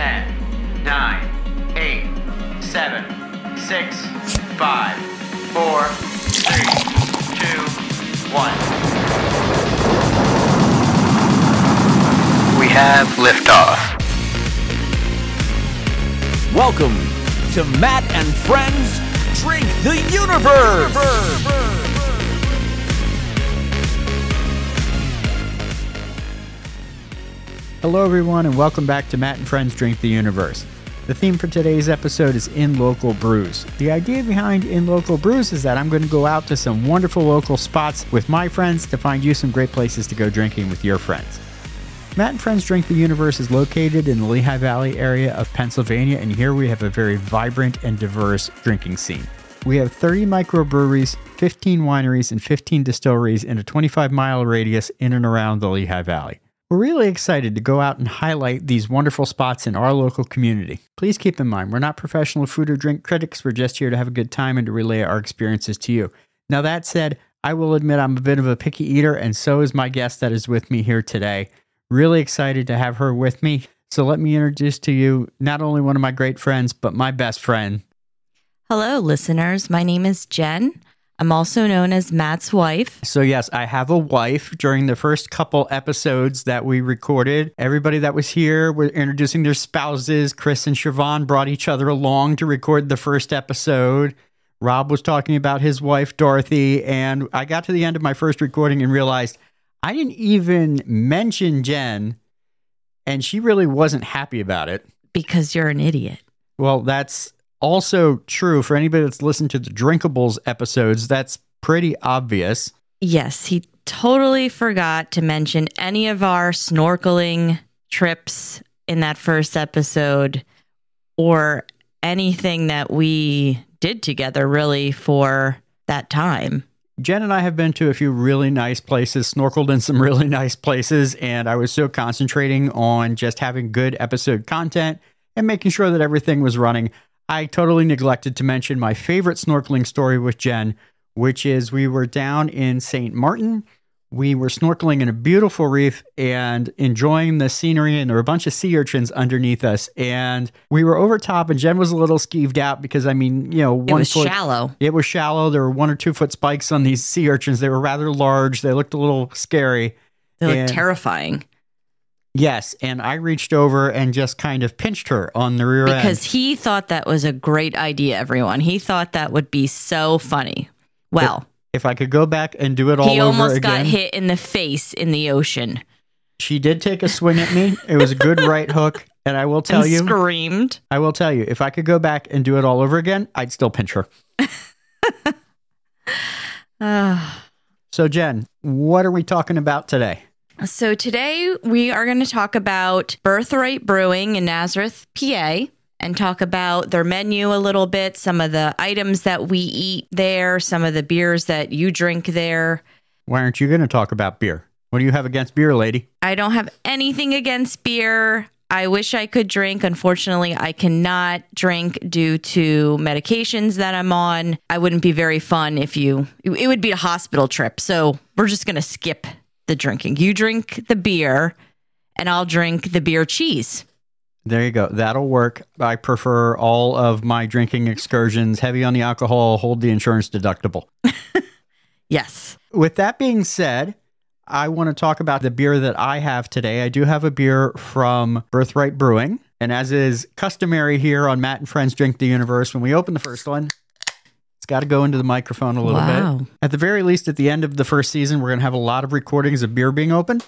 10, 9, 8, 7, 6, 5, 4, 3, 2, 1. We have liftoff. Welcome to Matt and Friends Drink the Universe. Hello, everyone, and welcome back to Matt and Friends Drink the Universe. The theme for today's episode is In Local Brews. The idea behind In Local Brews is that I'm going to go out to some wonderful local spots with my friends to find you some great places to go drinking with your friends. Matt and Friends Drink the Universe is located in the Lehigh Valley area of Pennsylvania, and here we have a very vibrant and diverse drinking scene. We have 30 microbreweries, 15 wineries, and 15 distilleries in a 25 mile radius in and around the Lehigh Valley. We're really excited to go out and highlight these wonderful spots in our local community. Please keep in mind, we're not professional food or drink critics, we're just here to have a good time and to relay our experiences to you. Now, that said, I will admit I'm a bit of a picky eater, and so is my guest that is with me here today. Really excited to have her with me. So, let me introduce to you not only one of my great friends, but my best friend. Hello, listeners. My name is Jen. I'm also known as Matt's wife. So, yes, I have a wife. During the first couple episodes that we recorded, everybody that was here were introducing their spouses. Chris and Siobhan brought each other along to record the first episode. Rob was talking about his wife, Dorothy. And I got to the end of my first recording and realized I didn't even mention Jen, and she really wasn't happy about it. Because you're an idiot. Well, that's also true for anybody that's listened to the Drinkables episodes. That's pretty obvious. Yes, he totally forgot to mention any of our snorkeling trips in that first episode or anything that we did together really for that time. Jen and I have been to a few really nice places, snorkeled in some really nice places, and I was so concentrating on just having good episode content and making sure that everything was running. I totally neglected to mention my favorite snorkeling story with Jen, which is we were down in St. Martin. We were snorkeling in a beautiful reef and enjoying the scenery, and there were a bunch of sea urchins underneath us. And we were over top, and Jen was a little skeeved out because, I mean, you know, one it was foot, shallow. It was shallow. There were one or two foot spikes on these sea urchins. They were rather large. They looked a little scary. They looked terrifying Yes, and I reached over and just kind of pinched her on the rear end. because he thought that was a great idea, everyone. He thought that would be so funny. Well, if I could go back and do it all he almost got hit in the face in the ocean she did take a swing at me. It was a good right hook, and I will tell and you, screamed. I will tell you, if I could go back and do it all over again, I'd still pinch her. So, Jen, what are we talking about today? So today we are going to talk about Birthright Brewing in Nazareth, PA, and talk about their menu a little bit, some of the items that we eat there, some of the beers that you drink there. Why aren't you going to talk about beer? What do you have against beer, lady? I don't have anything against beer. I wish I could drink. Unfortunately, I cannot drink due to medications that I'm on. I wouldn't be very fun if you, it would be a hospital trip. So we're just going to skip the drinking. You drink the beer, and I'll drink the beer cheese. There you go. That'll work. I prefer all of my drinking excursions heavy on the alcohol, hold the insurance deductible. Yes. With that being said, I want to talk about the beer that I have today. I do have a beer from Birthright Brewing. And as is customary here on Matt and Friends Drink the Universe, when we open the first one, got to go into the microphone a little Wow. bit. At the very least, at the end of the first season, we're going to have a lot of recordings of beer being open.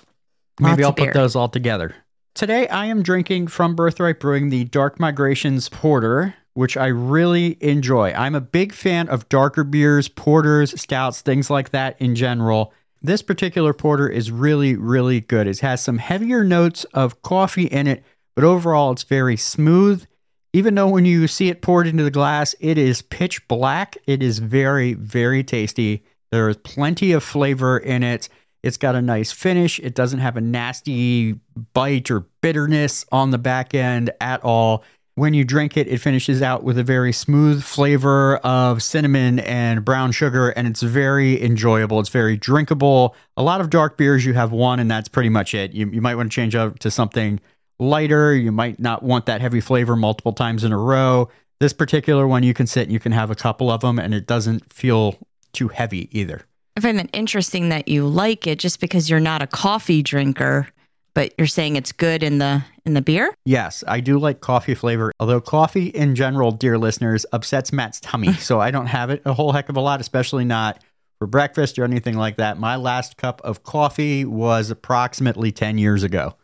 Maybe Lots I'll put those all together. Today, I am drinking from Birthright Brewing the Dark Migrations Porter, which I really enjoy. I'm a big fan of darker beers, porters, stouts, things like that in general. This particular porter is really, really good. It has some heavier notes of coffee in it, but overall, it's very smooth. Even though when you see it poured into the glass, it is pitch black, it is very, very tasty. There is plenty of flavor in it. It's got a nice finish. It doesn't have a nasty bite or bitterness on the back end at all. When you drink it, it finishes out with a very smooth flavor of cinnamon and brown sugar, and it's very enjoyable. It's very drinkable. A lot of dark beers, you have one, and that's pretty much it. You, you might want to change up to something lighter. You might not want that heavy flavor multiple times in a row. This particular one, you can sit and you can have a couple of them, and it doesn't feel too heavy either. I find it interesting that you like it just because you're not a coffee drinker, but you're saying it's good in the in the beer. Yes, I do like coffee flavor, although coffee in general, dear listeners, upsets Matt's tummy. so I don't have it a whole heck of a lot, especially not for breakfast or anything like that. My last cup of coffee was approximately 10 years ago.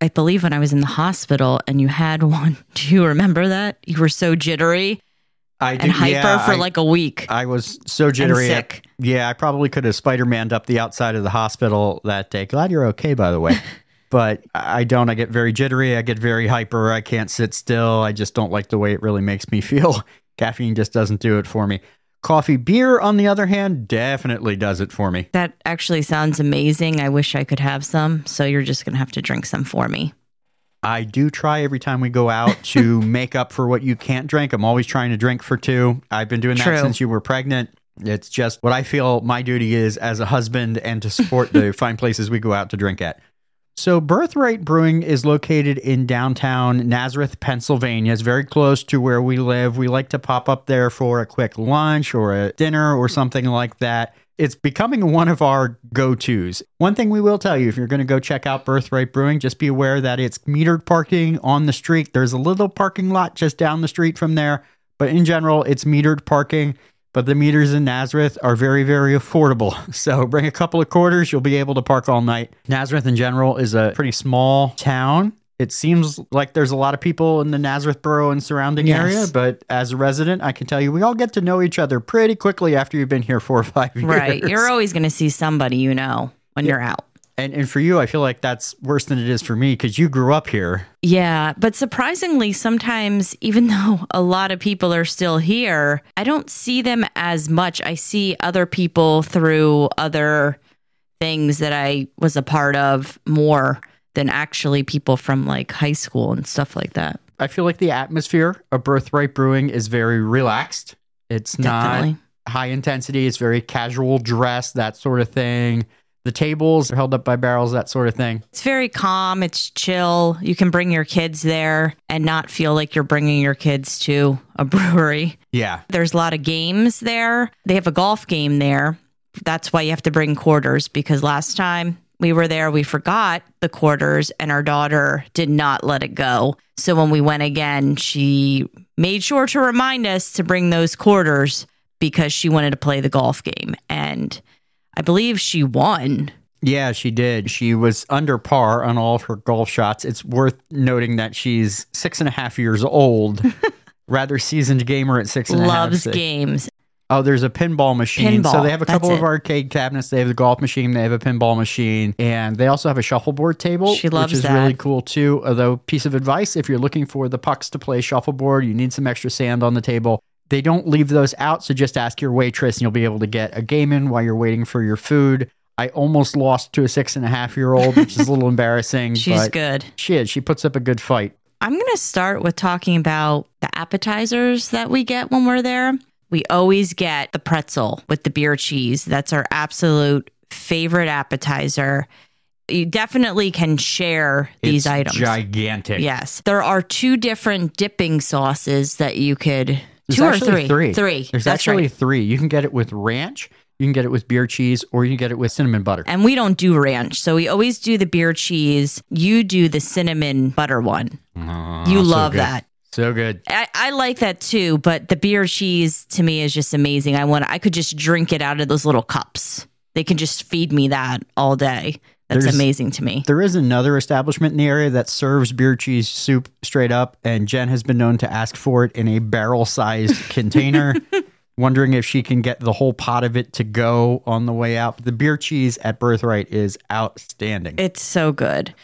I believe when I was in the hospital and you had one. Do you remember that? You were so jittery I and hyper yeah, for I- like a week. I was so jittery. sick. Yeah, I probably could have Spider Maned up the outside of the hospital that day. Glad you're okay, by the way. but I don't. I get very jittery. I get very hyper. I can't sit still. I just don't like the way it really makes me feel. Caffeine just doesn't do it for me. Coffee, beer, on the other hand, definitely does it for me. that actually sounds amazing. I wish I could have some. So you're just going to have to drink some for me. I do try every time we go out to make up for what you can't drink. I'm always trying to drink for two. I've been doing that True. since you were pregnant. It's just what I feel my duty is as a husband and to support the fine places we go out to drink at. So, Birthright Brewing is located in downtown Nazareth, Pennsylvania. It's very close to where we live. We like to pop up there for a quick lunch or a dinner or something like that. It's becoming one of our go tos. One thing we will tell you if you're going to go check out Birthright Brewing, just be aware that it's metered parking on the street. There's a little parking lot just down the street from there, but in general, it's metered parking. But the meters in Nazareth are very, very affordable. So bring a couple of quarters, you'll be able to park all night. Nazareth in general is a pretty small town. It seems like there's a lot of people in the Nazareth borough and surrounding Yes. area, but as a resident, I can tell you we all get to know each other pretty quickly after you've been here four or five years. Right. You're always going to see somebody you know when you're out. And and for you, I feel like that's worse than it is for me because you grew up here. Yeah, but surprisingly, sometimes, even though a lot of people are still here, I don't see them as much. I see other people through other things that I was a part of more than actually people from like high school and stuff like that. I feel like the atmosphere of Birthright Brewing is very relaxed. It's Definitely. not high intensity. It's very casual dress, that sort of thing. The tables are held up by barrels, that sort of thing. It's very calm, it's chill. You can bring your kids there and not feel like you're bringing your kids to a brewery. Yeah. There's a lot of games there. They have a golf game there. That's why you have to bring quarters because last time we were there, we forgot the quarters and our daughter did not let it go. So when we went again, she made sure to remind us to bring those quarters because she wanted to play the golf game. And I believe she won. Yeah, she did. She was under par on all of her golf shots. It's worth noting that she's six and a half years old, rather seasoned gamer at six and a half. Loves games. Oh, there's a pinball machine. So they have a couple of arcade cabinets. They have the golf machine. They have a pinball machine, and they also have a shuffleboard table, She loves which is that. really cool too. Although, piece of advice: if you're looking for the pucks to play shuffleboard, you need some extra sand on the table. They don't leave those out, so just ask your waitress, and you'll be able to get a game in while you're waiting for your food. I almost lost to a six and a half year old, which is a little embarrassing. She's good. She is. She puts up a good fight. I'm going to start with talking about the appetizers that we get when we're there. We always get the pretzel with the beer cheese. That's our absolute favorite appetizer. You definitely can share these It's items. gigantic. Yes. There are two different dipping sauces that you could There's two or three. Three. Three. There's That's actually right. three. You can get it with ranch, you can get it with beer cheese, or you can get it with cinnamon butter. And we don't do ranch. So we always do the beer cheese. You do the cinnamon butter one. Ah, you so love good. that. So good. I, I like that too, but the beer cheese to me is just amazing. I want I could just drink it out of those little cups. They can just feed me that all day. That's There's- amazing to me. There is another establishment in the area that serves beer cheese soup straight up, and Jen has been known to ask for it in a barrel sized container, wondering if she can get the whole pot of it to go on the way out. The beer cheese at Birthright is outstanding. It's so good.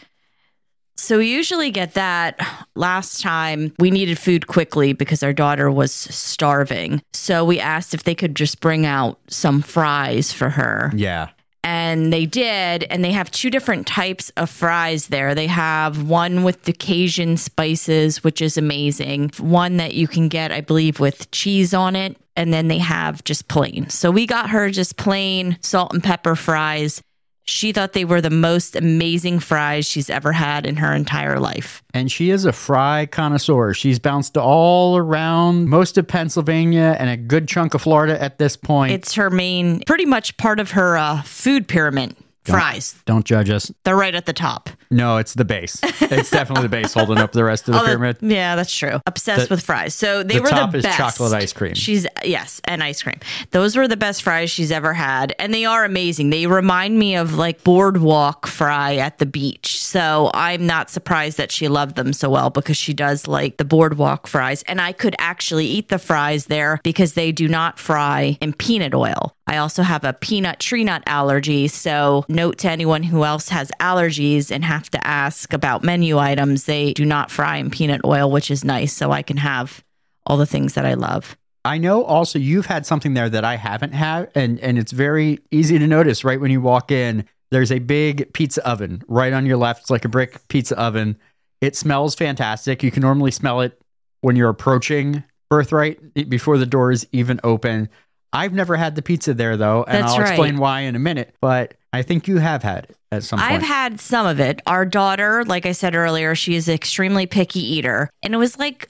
So we usually get that. Last time we needed food quickly because our daughter was starving. So we asked if they could just bring out some fries for her. yeah. And they did and they have two different types of fries there. They have one with the cajun spices which is amazing. One that you can get i believe with cheese on it. And then they have just plain. So we got her just plain salt and pepper fries She thought they were the most amazing fries she's ever had in her entire life. And she is a fry connoisseur. She's bounced all around most of Pennsylvania and a good chunk of Florida at this point. It's her main, pretty much part of her uh, food pyramid. Fries. Don't judge us. They're right at the top. No, it's the base. It's definitely the base holding up the rest of the Oh, that- pyramid. yeah, that's true. Obsessed The- with fries. So they the were top the is best. chocolate ice cream. She's yes, and ice cream. Those were the best fries she's ever had, and they are amazing. They remind me of like boardwalk fry at the beach. So I'm not surprised that she loved them so well because she does like the boardwalk fries, and I could actually eat the fries there because they do not fry in peanut oil. I also have a peanut tree nut allergy. So, note to anyone who else has allergies and have to ask about menu items, they do not fry in peanut oil, which is nice. So, I can have all the things that I love. I know also you've had something there that I haven't had, and, and it's very easy to notice right when you walk in. There's a big pizza oven right on your left. It's like a brick pizza oven. It smells fantastic. You can normally smell it when you're approaching Birthright before the door is even open. I've never had the pizza there though, and That's I'll right. explain why in a minute. But I think you have had it at some point. I've had some of it. Our daughter, like I said earlier, she is an extremely picky eater. And it was like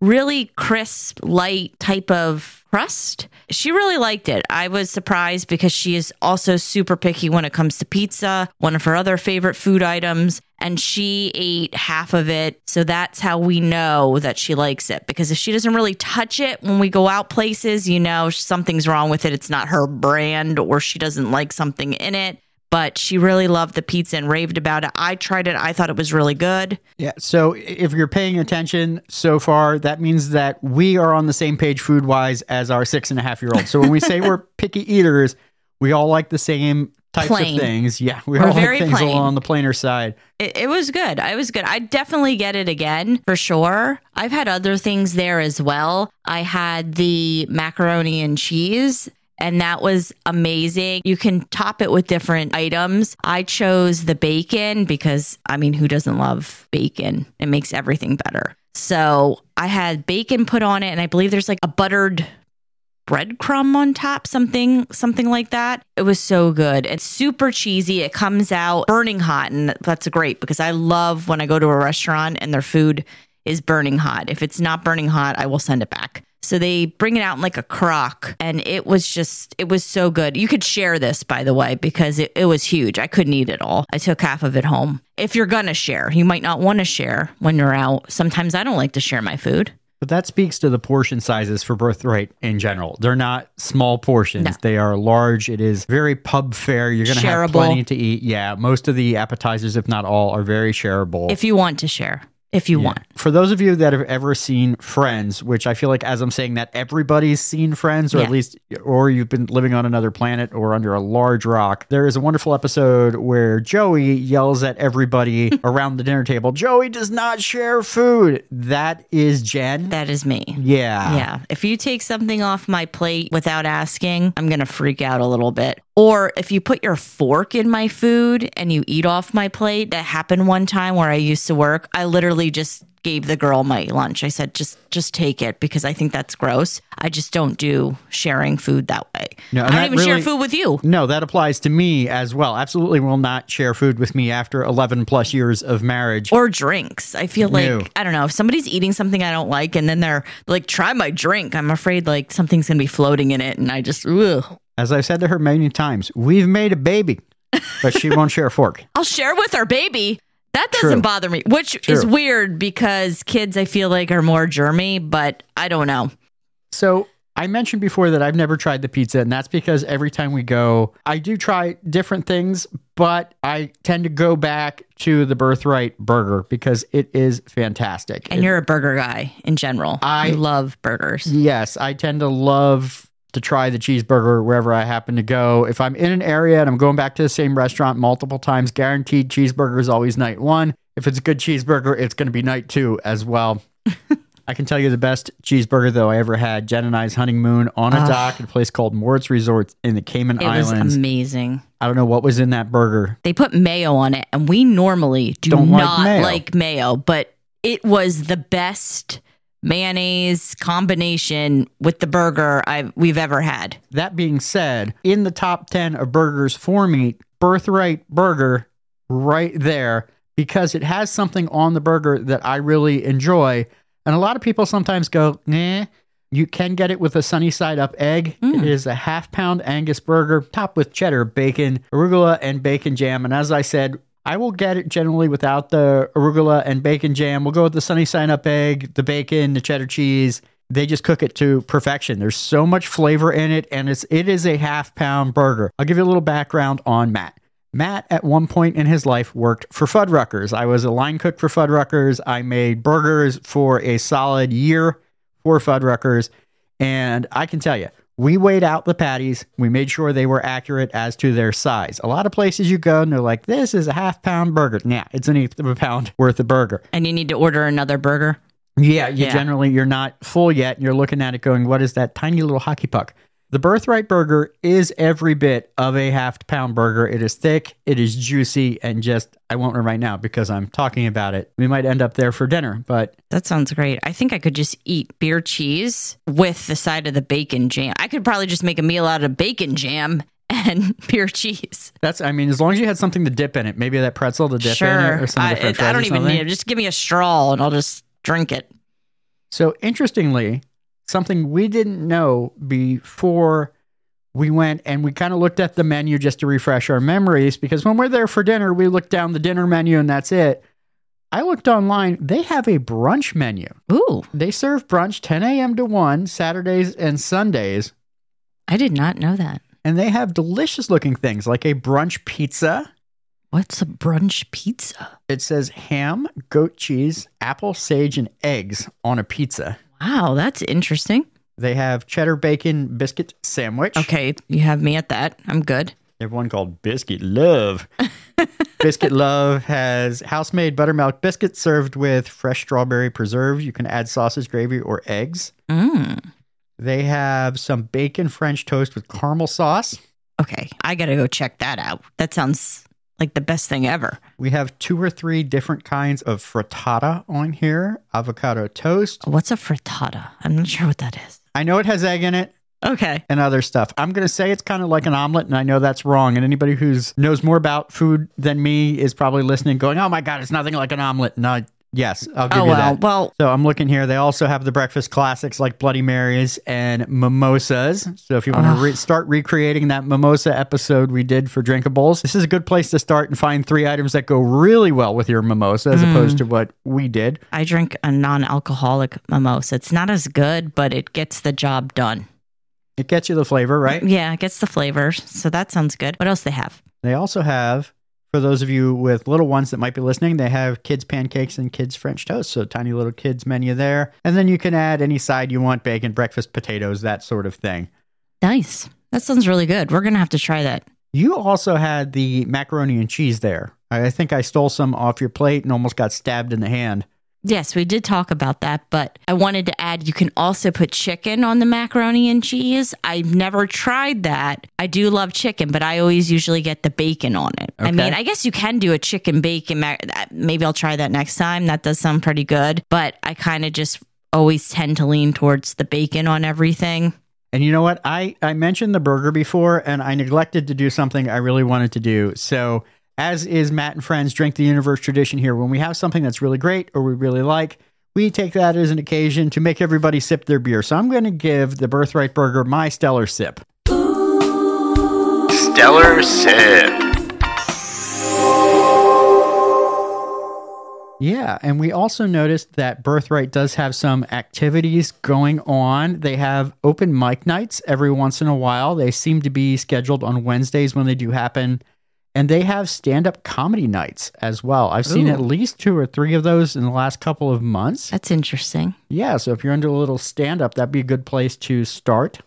really crisp, light type of crust. She really liked it. I was surprised because she is also super picky when it comes to pizza, one of her other favorite food items. And she ate half of it. So that's how we know that she likes it. Because if she doesn't really touch it when we go out places, you know, something's wrong with it. It's not her brand or she doesn't like something in it but she really loved the pizza and raved about it. I tried it. I thought it was really good. Yeah. So if you're paying attention so far, that means that we are on the same page food wise as our six and a half year old. So when we say we're picky eaters, we all like the same types Plain. of things. Yeah. We We're all very things plain. on the plainer side. It, it was good. I was good. I definitely get it again for sure. I've had other things there as well. I had the macaroni and cheese. And that was amazing. You can top it with different items. I chose the bacon because, I mean, who doesn't love bacon? It makes everything better. So I had bacon put on it, and I believe there's like a buttered breadcrumb on top, something something like that. It was so good. It's super cheesy. It comes out burning hot, and that's great because I love when I go to a restaurant and their food is burning hot. If it's not burning hot, I will send it back. So they bring it out in like a crock, and it was just it was so good. You could share this, by the way, because it, it was huge. I couldn't eat it all. I took half of it home. If you're gonna share, you might not want to share when you're out. Sometimes I don't like to share my food. But that speaks to the portion sizes for Birthright in general. They're not small portions. No. They are large. It is very pub fare. You're going to have plenty to eat. Yeah. Most of the appetizers, if not all, are very shareable. If you want to share, if you Yeah. want. For those of you that have ever seen Friends, which I feel like as I'm saying that everybody's seen Friends, or Yeah. at least, or you've been living on another planet or under a large rock, there is a wonderful episode where Joey yells at everybody around the dinner table, Joey does not share food. That is Jen. That is me. yeah. Yeah. If you take something off my plate without asking, I'm going to freak out a little bit. Or if you put your fork in my food and you eat off my plate, that happened one time where I used to work. I literally just gave the girl my lunch. I said, just just take it because I think that's gross. I just don't do sharing food that way. No, I don't even share food with you. No, that applies to me as well. Absolutely will not share food with me after 11 plus years of marriage. Or drinks. I feel like No. I don't know if somebody's eating something I don't like, and then they're like, "Try my drink." I'm afraid like something's gonna be floating in it, and I just, ugh. As I've said to her many times, we've made a baby, but she won't share a fork. I'll share with our baby. That doesn't True. bother me, which is weird because kids, I feel like, are more germy, but I don't know. So I mentioned before that I've never tried the pizza, and that's because every time we go, I do try different things, but I tend to go back to the Birthright Burger because it is fantastic. And It- you're a burger guy in general. I- I love burgers. Yes, I tend to love to try the cheeseburger wherever I happen to go. If I'm in an area and I'm going back to the same restaurant multiple times, guaranteed cheeseburger is always night one. If it's a good cheeseburger, it's going to be night two as well. I can tell you the best cheeseburger though I ever had. Jen and I's honeymoon on a dock at a place called Morritt's Resort in the Cayman It was Islands. amazing. I don't know what was in that burger. They put mayo on it, and we normally do Don't like mayo. like mayo, but it was the best mayonnaise combination with the burger I've, we've ever had. That being said, in the top 10 of burgers for me, Birthright Burger right there because it has something on the burger that I really enjoy. And a lot of people sometimes go, nah. You can get it with a sunny side up egg. It mm. is a half pound Angus burger topped with cheddar, bacon, arugula, and bacon jam. And as I said, I will get it generally without the arugula and bacon jam. We'll go with the sunny side up egg, the bacon, the cheddar cheese. They just cook it to perfection. There's so much flavor in it, and it's it is a half pound burger. I'll give you a little background on Matt. Matt, at one point in his life, worked for Fuddruckers. I was a line cook for Fuddruckers. I made burgers for a solid year for Fuddruckers. And I can tell you, we weighed out the patties. We made sure they were accurate as to their size. A lot of places you go and they're like, this is a half pound burger. Nah, it's an eighth of a pound worth of burger. And you need to order another burger. Yeah, you Yeah. generally you're not full yet. You're looking at it going, what is that tiny little hockey puck? The birthright burger is every bit of a half pound burger. It is thick, it is juicy, and just I won't run right now because I'm talking about it. We might end up there for dinner, but That sounds great. I think I could just eat beer cheese with the side of the bacon jam. I could probably just make a meal out of bacon jam and beer cheese. that's I mean, as long as you had something to dip in it, maybe that pretzel to dip in it sure. or some of I, I don't even need it. Just give me a straw and I'll just drink it. So interestingly, something we didn't know before we went and we kind of looked at the menu just to refresh our memories because when we're there for dinner, we look down the dinner menu and that's it. I looked online, they have a brunch menu. Ooh, They serve brunch 10 a.m. to 1 Saturdays and Sundays. I did not know that. And they have delicious looking things like a brunch pizza. What's a brunch pizza? It says ham, goat cheese, apple, sage, and eggs on a pizza. Wow, that's interesting. They have cheddar bacon biscuit sandwich. Okay, you have me at that. I'm good. They have one called Biscuit Love. Biscuit Love has house made buttermilk biscuits served with fresh strawberry preserve. You can add sausage, gravy, or eggs. Mm. They have some bacon French toast with caramel sauce. Okay, I gotta go check that out. That sounds like the best thing ever. We have two or three different kinds of frittata on here avocado toast. What's a frittata? I'm not sure what that is. I know it has egg in it Okay. and other stuff. I'm going to say it's kind of like an omelet, and I know that's wrong. And anybody who's knows more about food than me is probably listening, going, "Oh my god, it's nothing like an omelet." No, yes, I'll give Oh you well, that. well, So I'm looking here. They also have the breakfast classics like Bloody Marys and mimosas. So if you want to re- start recreating that mimosa episode we did for drinkables, this is a good place to start and find three items that go really well with your mimosa as opposed mm. to what we did. I drink a non-alcoholic mimosa. It's not as good, but it gets the job done. It gets you the flavor, right? Yeah, it gets the flavor. So that sounds good. What else they have? They also have, for those of you with little ones that might be listening, they have kids pancakes and kids French toast. So tiny little kids menu there. And then you can add any side you want bacon, breakfast, potatoes, that sort of thing. Nice. That sounds really good. We're gonna have to try that. You also had the macaroni and cheese there. I I think I stole some off your plate and almost got stabbed in the hand. Yes, we did talk about that, but I wanted to add you can also put chicken on the macaroni and cheese. I've never tried that. I do love chicken, but I always usually get the bacon on it. I mean, I guess you can do a chicken bacon. Mac- maybe I'll try that next time. That does sound pretty good, but I kind of just always tend to lean towards the bacon on everything. And you know what? I, I mentioned the burger before and I neglected to do something I really wanted to do. So, as is Matt and Friends Drink the Universe tradition here, when we have something that's really great or we really like, we take that as an occasion to make everybody sip their beer. So, I'm going to give the Birthright Burger my stellar sip. Stellar Sip. Yeah, and we also noticed that Birthright does have some activities going on. They have open mic nights every once in a while. They seem to be scheduled on Wednesdays when they do happen. And they have stand up comedy nights as well. I've seen Ooh. at least two or three of those in the last couple of months. That's interesting. Yeah, so if you're into a little stand up, that'd be a good place to start.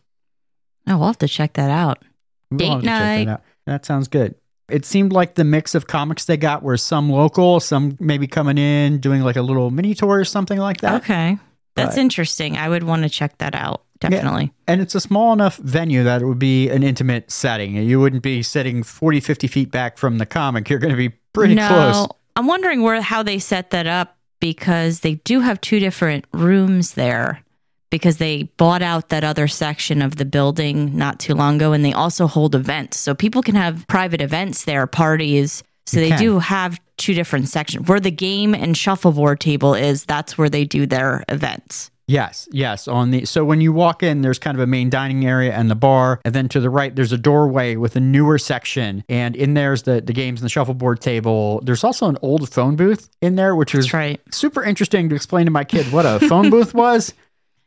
Oh, we'll have to check that out. We'll Date have to check night. That, out. that sounds good. It seemed like the mix of comics they got were some local, some maybe coming in, doing like a little mini tour or something like that. Okay. That's But- interesting. I would want to check that out. Definitely. And it's a small enough venue that it would be an intimate setting. You wouldn't be sitting 40, 50 feet back from the comic. You're going to be pretty no, close. I'm wondering where how they set that up because they do have two different rooms there. because they bought out that other section of the building not too long ago and they also hold events. So people can have private events there, parties. So You they can. do have two different sections. Where the game and shuffleboard table is, that's where they do their events. Yes, yes. On the so when you walk in, there's kind of a main dining area and the bar, and then to the right there's a doorway with a newer section, and in there's the the games and the shuffleboard table. There's also an old phone booth in there, which was right. super interesting to explain to my kid what a phone booth was.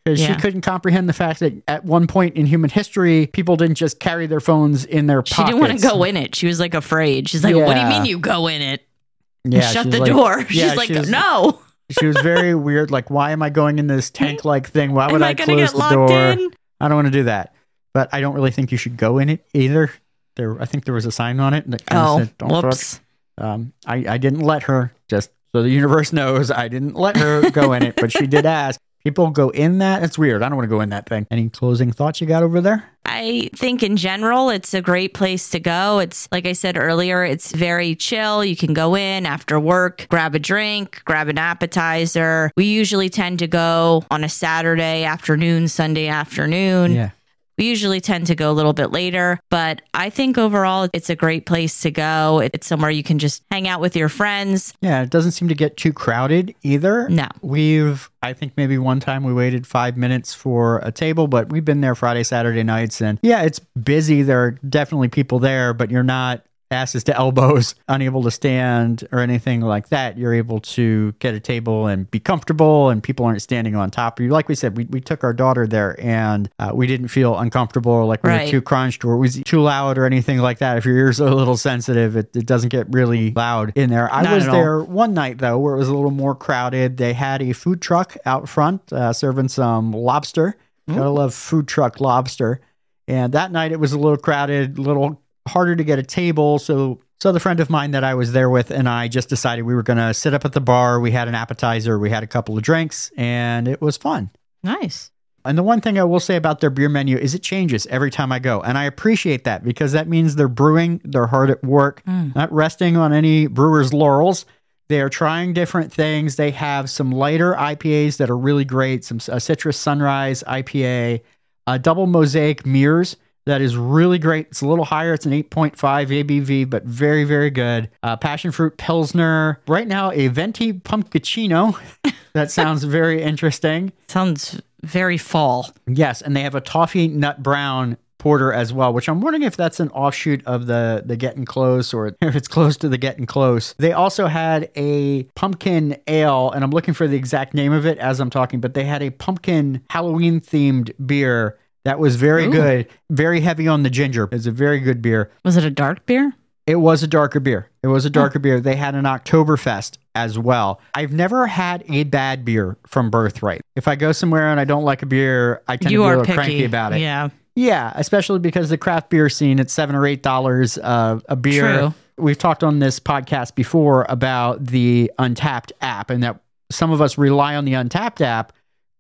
Because Yeah. she couldn't comprehend the fact that at one point in human history, people didn't just carry their phones in their pockets. She didn't want to go in it. She was like afraid. She's like, What do you mean you go in it? Yeah, Shut the like- door. yeah, She's like, she was- No. She was very weird. Like, why am I going in this tank like thing? Why would Am I, I close get the locked door? in? I don't want to do that. But I don't really think you should go in it either. There, I think there was a sign on it that kind Oh, of said, "Don't whoops. book." Um, I, I didn't let her. Just so the universe knows, I didn't let her go in it, but she did ask. People go in that. It's weird. I don't want to go in that thing. Any closing thoughts you got over there? I think in general, it's a great place to go. It's like I said earlier, it's very chill. You can go in after work, grab a drink, grab an appetizer. We usually tend to go on a Saturday afternoon, Sunday afternoon. Yeah. We usually tend to go a little bit later, but I think overall it's a great place to go. It's somewhere you can just hang out with your friends. Yeah, it doesn't seem to get too crowded either. No. We've, I think maybe one time we waited five minutes for a table, but we've been there Friday, Saturday nights. And yeah, it's busy. There are definitely people there, but you're not asses to elbows, unable to stand or anything like that. You're able to get a table and be comfortable, and people aren't standing on top of you. Like we said, we, we took our daughter there and uh, we didn't feel uncomfortable or like we Right. were too crunched or it was too loud or anything like that. If your ears are a little sensitive, it, it doesn't get really loud in there. I Not was there one night though where it was a little more crowded. They had a food truck out front uh, serving some lobster. Gotta love food truck lobster. And that night it was a little crowded, a little harder to get a table. So so the friend of mine that I was there with and I just decided we were gonna sit up at the bar. We had an appetizer, we had a couple of drinks, and it was fun. Nice. And the one thing I will say about their beer menu is it changes every time I go. And I appreciate that because that means they're brewing, they're hard at work, mm. not resting on any brewer's laurels. They are trying different things. They have some lighter IPAs that are really great, some a Citrus Sunrise IPA, a uh, double mosaic mirrors that is really great. It's a little higher. It's an 8.5 ABV, but very, very good. Uh, passion fruit Pilsner. Right now, a Venti Pumpkicino. that sounds very interesting. Sounds very fall. Yes, and they have a toffee nut brown porter as well, which I'm wondering if that's an offshoot of the the getting close or if it's close to the getting close. They also had a pumpkin ale, and I'm looking for the exact name of it as I'm talking, but they had a pumpkin Halloween themed beer that was very Ooh. good, very heavy on the ginger. It's a very good beer. Was it a dark beer? It was a darker beer. It was a darker beer. They had an Oktoberfest as well. I've never had a bad beer from Birthright. If I go somewhere and I don't like a beer, I tend you to be a little picky cranky about it. Yeah. Yeah, especially because the craft beer scene at seven or eight dollars uh, a beer. True. We've talked on this podcast before about the Untappd app, and that some of us rely on the Untappd app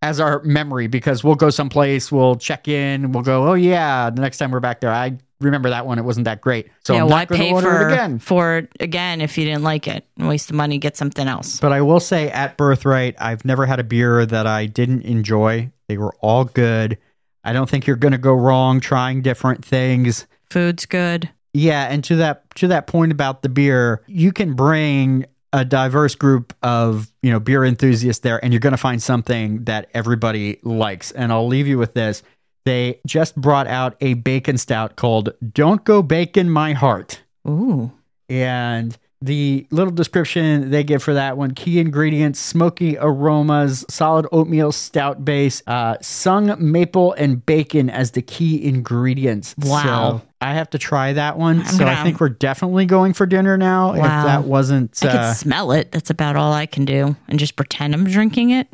as our memory because we'll go someplace, we'll check in, we'll go, oh yeah, the next time we're back there, I remember that one, it wasn't that great, so yeah, I'm why not going to pay order for it again. for it again if you didn't like it and waste the money, get something else. But I will say at Birthright, I've never had a beer that I didn't enjoy. They were all good. I don't think you're going to go wrong trying different things. Food's good. Yeah, and to that to that point about the beer, you can bring a diverse group of, you know, beer enthusiasts there and you're going to find something that everybody likes. And I'll leave you with this. They just brought out a bacon stout called Don't Go Bacon My Heart. Ooh. And the little description they give for that one key ingredients smoky aromas solid oatmeal stout base uh, sung maple and bacon as the key ingredients Wow. so i have to try that one I'm so i gonna- think we're definitely going for dinner now if Wow. that wasn't I uh, could smell it. That's about all I can do. And just pretend I'm drinking it.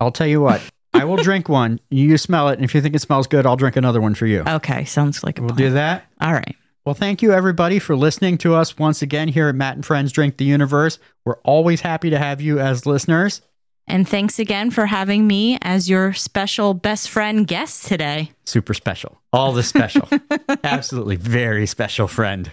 i'll tell you what i will drink one you smell it and if you think it smells good i'll drink another one for you Okay. Sounds like a we'll plan. do that All right. Well, thank you everybody for listening to us once again here at Matt and Friends Drink the Universe. We're always happy to have you as listeners. And thanks again for having me as your special best friend guest today. Super special. All the special. Absolutely very special friend.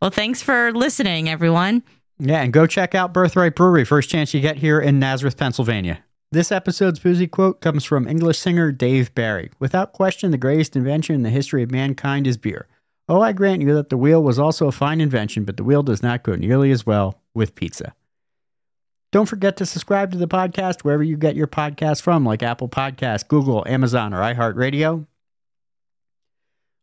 Well, thanks for listening, everyone. Yeah, and go check out Birthright Brewery first chance you get here in Nazareth, Pennsylvania. This episode's boozy quote comes from English singer Dave Barry. Without question, the greatest invention in the history of mankind is beer. Oh, I grant you that the wheel was also a fine invention, but the wheel does not go nearly as well with pizza. Don't forget to subscribe to the podcast wherever you get your podcast from, like Apple Podcasts, Google, Amazon, or iHeartRadio.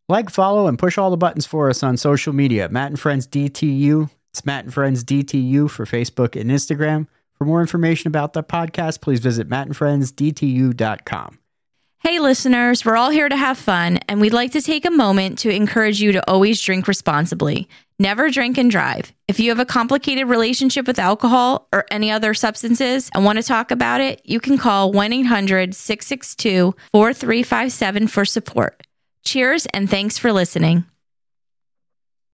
Like, follow, and push all the buttons for us on social media. Matt and Friends DTU. It's Matt and Friends DTU for Facebook and Instagram. For more information about the podcast, please visit mattandfriendsdtu.com. Hey, listeners, we're all here to have fun, and we'd like to take a moment to encourage you to always drink responsibly. Never drink and drive. If you have a complicated relationship with alcohol or any other substances and want to talk about it, you can call 1 800 662 4357 for support. Cheers, and thanks for listening.